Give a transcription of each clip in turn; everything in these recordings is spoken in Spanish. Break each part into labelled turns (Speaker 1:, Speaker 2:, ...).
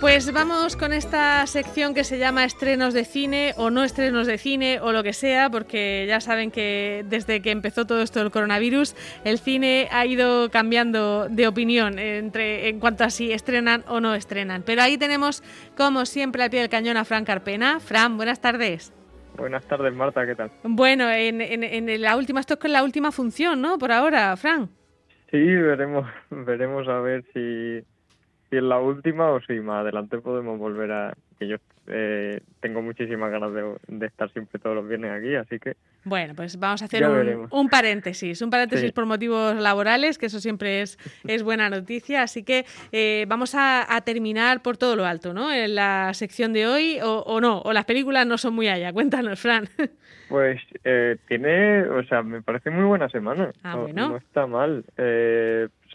Speaker 1: Pues vamos con esta sección que se llama estrenos de cine o no estrenos de cine o lo que sea, porque ya saben que desde que empezó todo esto del coronavirus, el cine ha ido cambiando de opinión entre, en cuanto a si estrenan o no estrenan. Pero ahí tenemos, como siempre, al pie del cañón a Fran Carpena. Fran, buenas tardes.
Speaker 2: Buenas tardes, Marta, ¿qué tal?
Speaker 1: Bueno, en, en, la última, esto es la última función, ¿no? Por ahora, Fran.
Speaker 2: Sí, veremos, veremos a ver si si es la última o si más adelante podemos volver a que yo eh, tengo muchísimas ganas de, estar siempre todos los viernes aquí, así que...
Speaker 1: Bueno, pues vamos a hacer un, paréntesis, un paréntesis por motivos laborales, que eso siempre es, es buena noticia, así que eh, vamos a, terminar por todo lo alto, ¿no? En la sección de hoy, o, no, o las películas no son muy allá. Cuéntanos, Fran.
Speaker 2: Pues eh, tiene, o sea, me parece muy buena semana.
Speaker 1: Ah, bueno.
Speaker 2: no, está mal.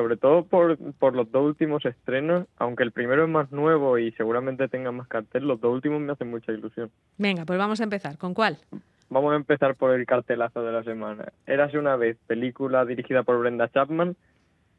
Speaker 2: Sobre todo por, por los dos últimos estrenos, aunque el primero es más nuevo y seguramente tenga más cartel, los dos últimos me hacen mucha ilusión.
Speaker 1: Venga, pues vamos a empezar. ¿Con cuál?
Speaker 2: Vamos a empezar por el cartelazo de la semana. Érase una vez, película dirigida por Brenda Chapman.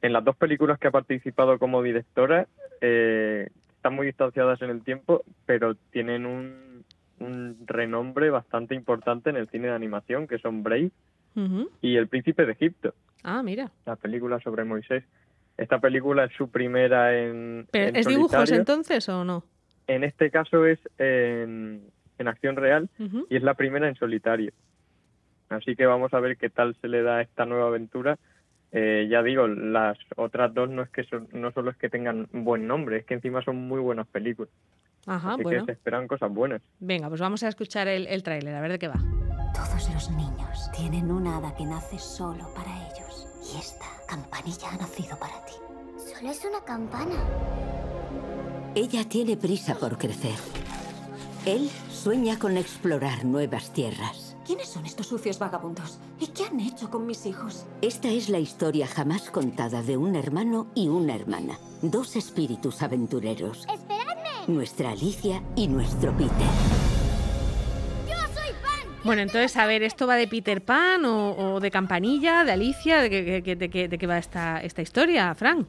Speaker 2: En las dos películas que ha participado como directora, eh, están muy distanciadas en el tiempo, pero tienen un, un renombre bastante importante en el cine de animación, que son Brave y El Príncipe de Egipto.
Speaker 1: Ah, mira.
Speaker 2: La película sobre Moisés. Esta película es su primera en.
Speaker 1: ¿Pero ¿Es dibujos entonces o no?
Speaker 2: En este caso es en, acción real y es la primera en solitario. Así que vamos a ver qué tal se le da esta nueva aventura. Eh, ya digo, las otras dos no es que no solo es que tengan buen nombre, es que encima son muy buenas películas.
Speaker 1: Ajá,
Speaker 2: Así que se esperan cosas buenas.
Speaker 1: Venga, pues vamos a escuchar el, el tráiler, a ver de qué va.
Speaker 3: Todos los niños tienen una hada que nace solo para ellos. Y esta campanilla ha nacido para ti.
Speaker 4: Solo es una campana.
Speaker 3: Ella tiene prisa por crecer. Él sueña con explorar nuevas tierras.
Speaker 4: ¿Quiénes son estos sucios vagabundos? ¿Y qué han hecho con mis hijos?
Speaker 3: Esta es la historia jamás contada de un hermano y una hermana. Dos espíritus aventureros.
Speaker 4: ¡Esperadme!
Speaker 3: Nuestra Alicia y nuestro Peter.
Speaker 1: Bueno, entonces, a ver, ¿esto va de Peter Pan o, de Campanilla, de Alicia? ¿De qué, de, qué va esta, esta historia, Frank?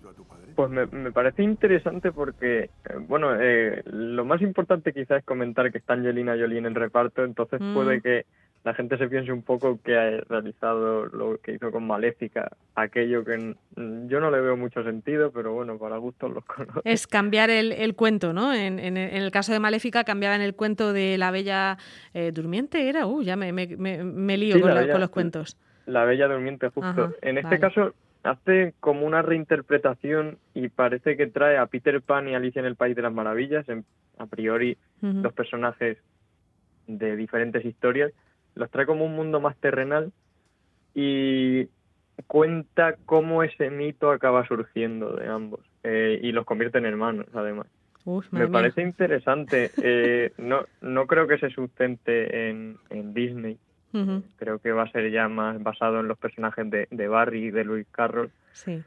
Speaker 2: Pues me, parece interesante porque, eh, bueno, eh, lo más importante quizás es comentar que está Angelina Jolie en el reparto, entonces mm. puede que la gente se piense un poco que ha realizado lo que hizo con Maléfica, aquello que yo no le veo mucho sentido, pero bueno, para gustos los conozco.
Speaker 1: Es cambiar el, el cuento, ¿no? En, en, el caso de Maléfica cambiaban el cuento de la Bella eh, Durmiente, ¿era? Uh, ya me, me, me, lío con, los cuentos.
Speaker 2: La Bella Durmiente, justo. en este caso hace como una reinterpretación y parece que trae a Peter Pan y Alicia en el País de las Maravillas, en, a priori dos personajes de diferentes historias, los trae como un mundo más terrenal y cuenta cómo ese mito acaba surgiendo de ambos eh, y los convierte en hermanos además. Me parece interesante. Eh, no, no creo que se sustente en, en Disney. Creo que va a ser ya más basado en los personajes de, de Barry y de Luis Carroll.
Speaker 1: Sí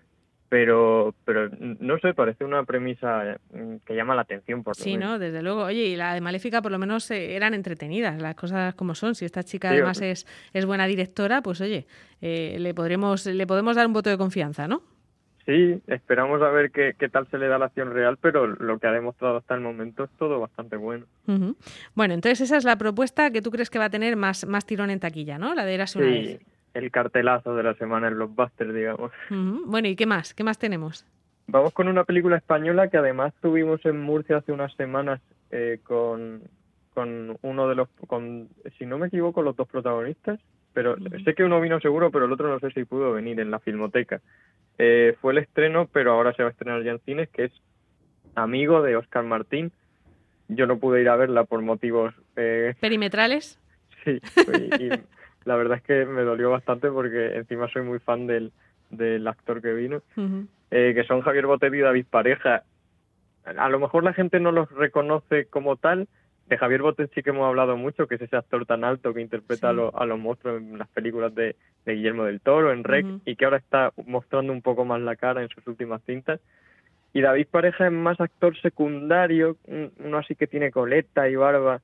Speaker 2: pero pero no sé, parece una premisa mm, que llama la atención por
Speaker 1: Sí, no, desde luego. Oye, y la de Maléfica por lo menos eh, eran entretenidas, las cosas como son. Si esta chica además es, es buena directora, pues oye, eh, le podremos le podemos dar un voto de confianza, ¿no?
Speaker 2: Sí, esperamos a ver qué, qué tal se le da la acción real, pero lo que ha demostrado hasta el momento es todo bastante bueno.
Speaker 1: Bueno, entonces esa es la propuesta que tú crees que va a tener más, más tirón en taquilla, ¿no? La de Eras una
Speaker 2: sí el cartelazo de la semana en Blockbuster, digamos.
Speaker 1: Bueno, ¿y qué más? ¿Qué más tenemos?
Speaker 2: Vamos con una película española que además tuvimos en Murcia hace unas semanas eh, con, con uno de los, con, si no me equivoco, los dos protagonistas, pero sé que uno vino seguro, pero el otro no sé si pudo venir en la filmoteca. Eh, fue el estreno, pero ahora se va a estrenar ya en cines, que es Amigo de Oscar Martín. Yo no pude ir a verla por motivos... Eh...
Speaker 1: ¿Perimetrales?
Speaker 2: Sí, y, la verdad es que me dolió bastante porque encima soy muy fan del, del actor que vino, eh, que son Javier Botello y David Pareja. A lo mejor la gente no los reconoce como tal. De Javier Botet sí que hemos hablado mucho, que es ese actor tan alto que interpreta a, los monstruos en las películas de, Guillermo del Toro, en Rec, y que ahora está mostrando un poco más la cara en sus últimas cintas. Y David Pareja es más actor secundario, uno así que tiene coleta y barba,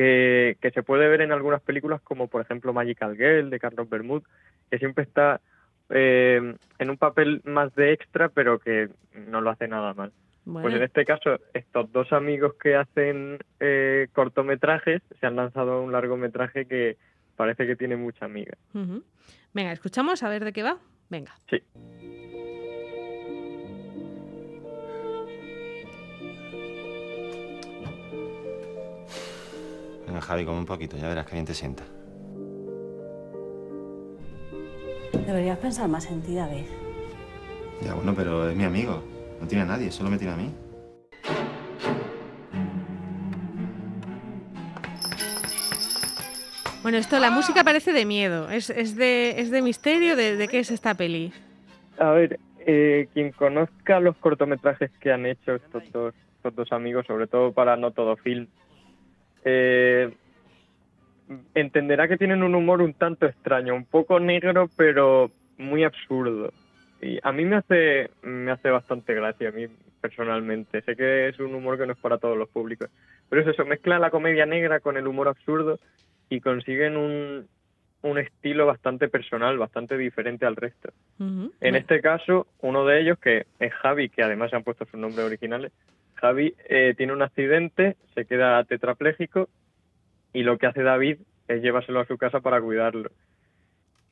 Speaker 2: que, se puede ver en algunas películas como por ejemplo Magical Girl de Carlos Bermud, que siempre está eh, en un papel más de extra, pero que no lo hace nada mal. Pues en este caso, estos dos amigos que hacen eh, cortometrajes se han lanzado a un largometraje que parece que tiene mucha amiga.
Speaker 1: Venga, escuchamos a ver de qué va. Venga.
Speaker 2: Sí.
Speaker 5: Venga, Javi, come un poquito, ya verás que bien te sienta.
Speaker 6: Deberías pensar más en ti, David.
Speaker 5: Ya, bueno, pero es mi amigo. No tiene a nadie, solo me tiene a mí.
Speaker 1: Bueno, esto, la música parece de miedo. ¿Es, de, es de misterio? ¿De, qué es esta peli?
Speaker 2: A ver, eh, quien conozca los cortometrajes que han hecho estos dos, estos dos amigos, sobre todo para No Todo Film, eh, entenderá que tienen un humor un tanto extraño, un poco negro, pero muy absurdo. Y a mí me hace, me hace bastante gracia, a mí personalmente. Sé que es un humor que no es para todos los públicos. Pero es eso, mezcla la comedia negra con el humor absurdo y consiguen un, un estilo bastante personal, bastante diferente al resto. En este caso, uno de ellos, que es Javi, que además se han puesto sus nombres originales, Javi eh, tiene un accidente, se queda tetrapléjico y lo que hace David es llevárselo a su casa para cuidarlo.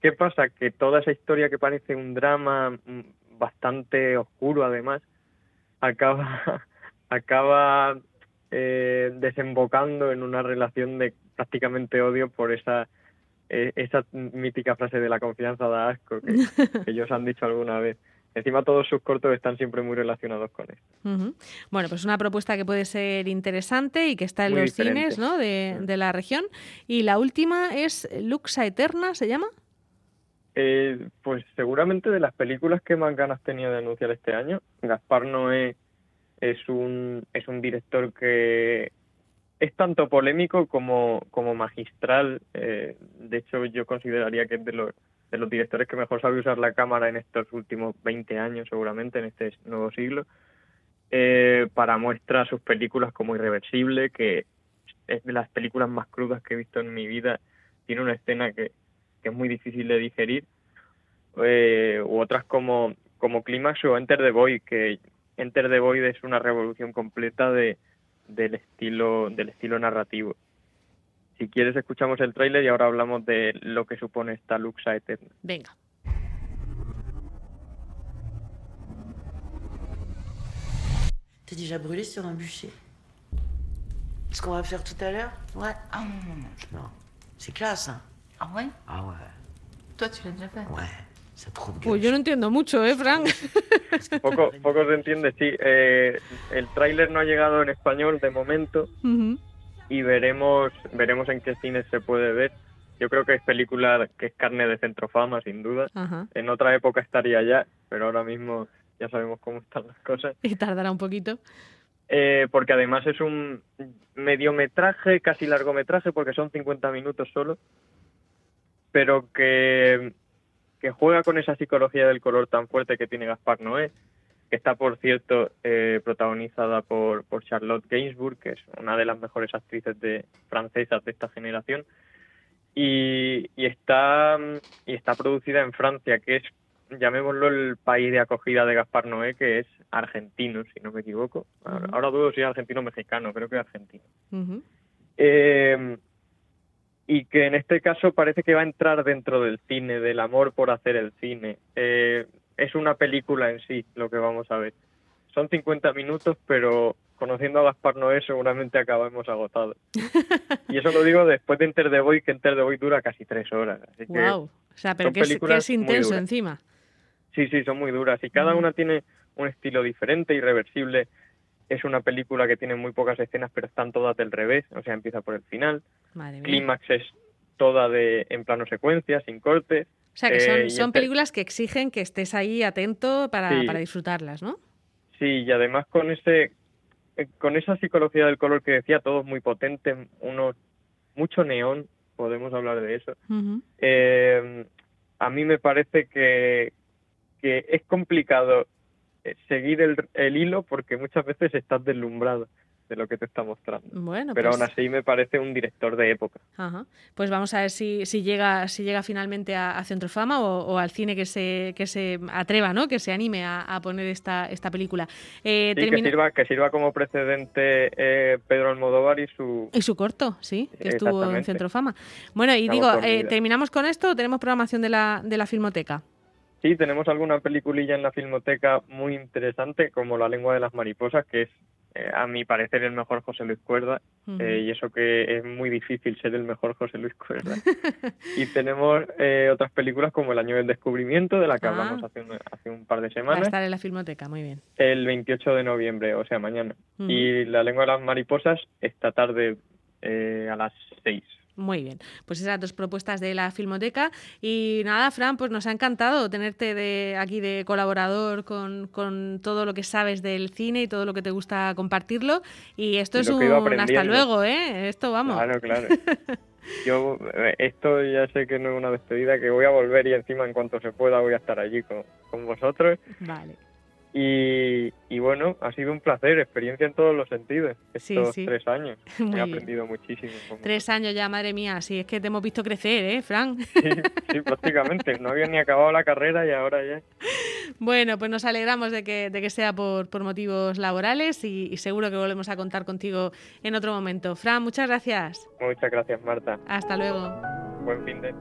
Speaker 2: ¿Qué pasa? Que toda esa historia que parece un drama mm, bastante oscuro además, acaba, acaba eh, desembocando en una relación de prácticamente odio por esa, eh, esa mítica frase de la confianza da asco que, que ellos han dicho alguna vez. Encima todos sus cortos están siempre muy relacionados con esto.
Speaker 1: Bueno, pues una propuesta que puede ser interesante y que está en los cines ¿no? de, de, la región. Y la última es Luxa Eterna, ¿se llama?
Speaker 2: Eh, pues seguramente de las películas que más ganas tenía de anunciar este año. Gaspar Noé es un, es un director que es tanto polémico como, como magistral. Eh, de hecho, yo consideraría que es de los de los directores que mejor sabe usar la cámara en estos últimos 20 años, seguramente, en este nuevo siglo, eh, para mostrar sus películas como Irreversible, que es de las películas más crudas que he visto en mi vida. Tiene una escena que, es muy difícil de digerir. Eh, u otras como, como Clímax o Enter the Void, que Enter the Void es una revolución completa de, del, estilo, del estilo narrativo. Si quieres, escuchamos el tráiler y ahora hablamos de lo que supone esta Luxa Eterna.
Speaker 1: Venga.
Speaker 7: T'es déjà brûlé sur un bûcher. Ce qu'on va faire tout à l'heure Ouais. Ah non, non, non. Non. C'est classe, hein
Speaker 8: Ah ouais
Speaker 7: Ah ouais.
Speaker 8: Toi, tu l'as déjà fait
Speaker 7: Ouais.
Speaker 1: Pues yo no entiendo mucho, ¿eh, Frank?
Speaker 2: poco, poco se entiende, sí. Eh, el tráiler no ha llegado en español de momento. Uh y veremos, veremos en qué cines se puede ver. Yo creo que es película que es carne de centrofama, sin duda. En otra época estaría ya, pero ahora mismo ya sabemos cómo están las cosas.
Speaker 1: Y tardará un poquito.
Speaker 2: Eh, porque además es un mediometraje, casi largometraje, porque son 50 minutos solo, pero que, que juega con esa psicología del color tan fuerte que tiene Gaspar Noé que está, por cierto, eh, protagonizada por, por Charlotte Gainsbourg, que es una de las mejores actrices de, francesas de esta generación, y, y, está, y está producida en Francia, que es, llamémoslo, el país de acogida de Gaspar Noé, que es argentino, si no me equivoco. Ahora, dudo si es argentino o mexicano, creo que es argentino. Eh, y que en este caso parece que va a entrar dentro del cine, del amor por hacer el cine. Eh, es una película en sí lo que vamos a ver. Son 50 minutos, pero conociendo a Gaspar Noé seguramente acabamos agotados. y eso lo digo después de Enter the Void, que Enter the Void dura casi tres horas.
Speaker 1: wow. O sea, pero que es, intenso encima.
Speaker 2: Sí, sí, son muy duras. Y cada mm. una tiene un estilo diferente, irreversible. Es una película que tiene muy pocas escenas, pero están todas del revés. O sea, empieza por el final. Clímax es toda de en plano secuencia, sin cortes.
Speaker 1: O sea, que son, eh, son películas que exigen que estés ahí atento para, para disfrutarlas, ¿no?
Speaker 2: Sí, y además con ese eh, con esa psicología del color que decía, todo muy potente, uno, mucho neón, podemos hablar de eso. eh, a mí me parece que, que es complicado eh, seguir el, el, hilo porque muchas veces estás deslumbrado. De lo que te está mostrando.
Speaker 1: Bueno,
Speaker 2: pero
Speaker 1: pues
Speaker 2: aún así me parece un director de época.
Speaker 1: Ajá. Pues vamos a ver si, si llega si llega finalmente a, Centrofama o, o, al cine que se que se atreva, ¿no? Que se anime a, poner esta esta película.
Speaker 2: Eh, sí, que sirva que sirva como precedente eh, Pedro Almodóvar y su
Speaker 1: y su corto, sí, que estuvo en Centrofama. Bueno, y digo, eh, terminamos con esto. ¿o tenemos programación de la de la filmoteca.
Speaker 2: Sí, tenemos alguna peliculilla en la filmoteca muy interesante, como La lengua de las mariposas, que es, eh, a mi parecer, el mejor José Luis Cuerda, eh, y eso que es muy difícil ser el mejor José Luis Cuerda. y tenemos eh, otras películas como El año del descubrimiento, de la que ah. hablamos hace un, hace un par de semanas. Va a
Speaker 1: estar en la filmoteca, muy bien.
Speaker 2: El 28 de noviembre, o sea, mañana. Y La lengua de las mariposas esta tarde a las 6.
Speaker 1: Muy bien, pues esas dos propuestas de la Filmoteca. Y nada, Fran, pues nos ha encantado tenerte de aquí de colaborador con, con todo lo que sabes del cine y todo lo que te gusta compartirlo. Y esto es un hasta luego, ¿eh? Esto vamos.
Speaker 2: Claro, claro. Yo, eh, esto ya sé que no es una despedida, que voy a volver y encima en cuanto se pueda voy a estar allí con, con vosotros.
Speaker 1: Vale.
Speaker 2: Y, bueno, ha sido un placer, experiencia en todos los sentidos, estos tres años. He aprendido muchísimo.
Speaker 1: Tres años ya, madre mía, sí, es que te hemos visto crecer, ¿eh, Frank?
Speaker 2: Sí, prácticamente, no había ni acabado la carrera y ahora ya.
Speaker 1: Bueno, pues nos alegramos de que, de que sea por, por motivos laborales y, y, seguro que volvemos a contar contigo en otro momento. Fran, muchas gracias.
Speaker 2: Muchas gracias, Marta.
Speaker 1: Hasta luego.
Speaker 2: Buen fin de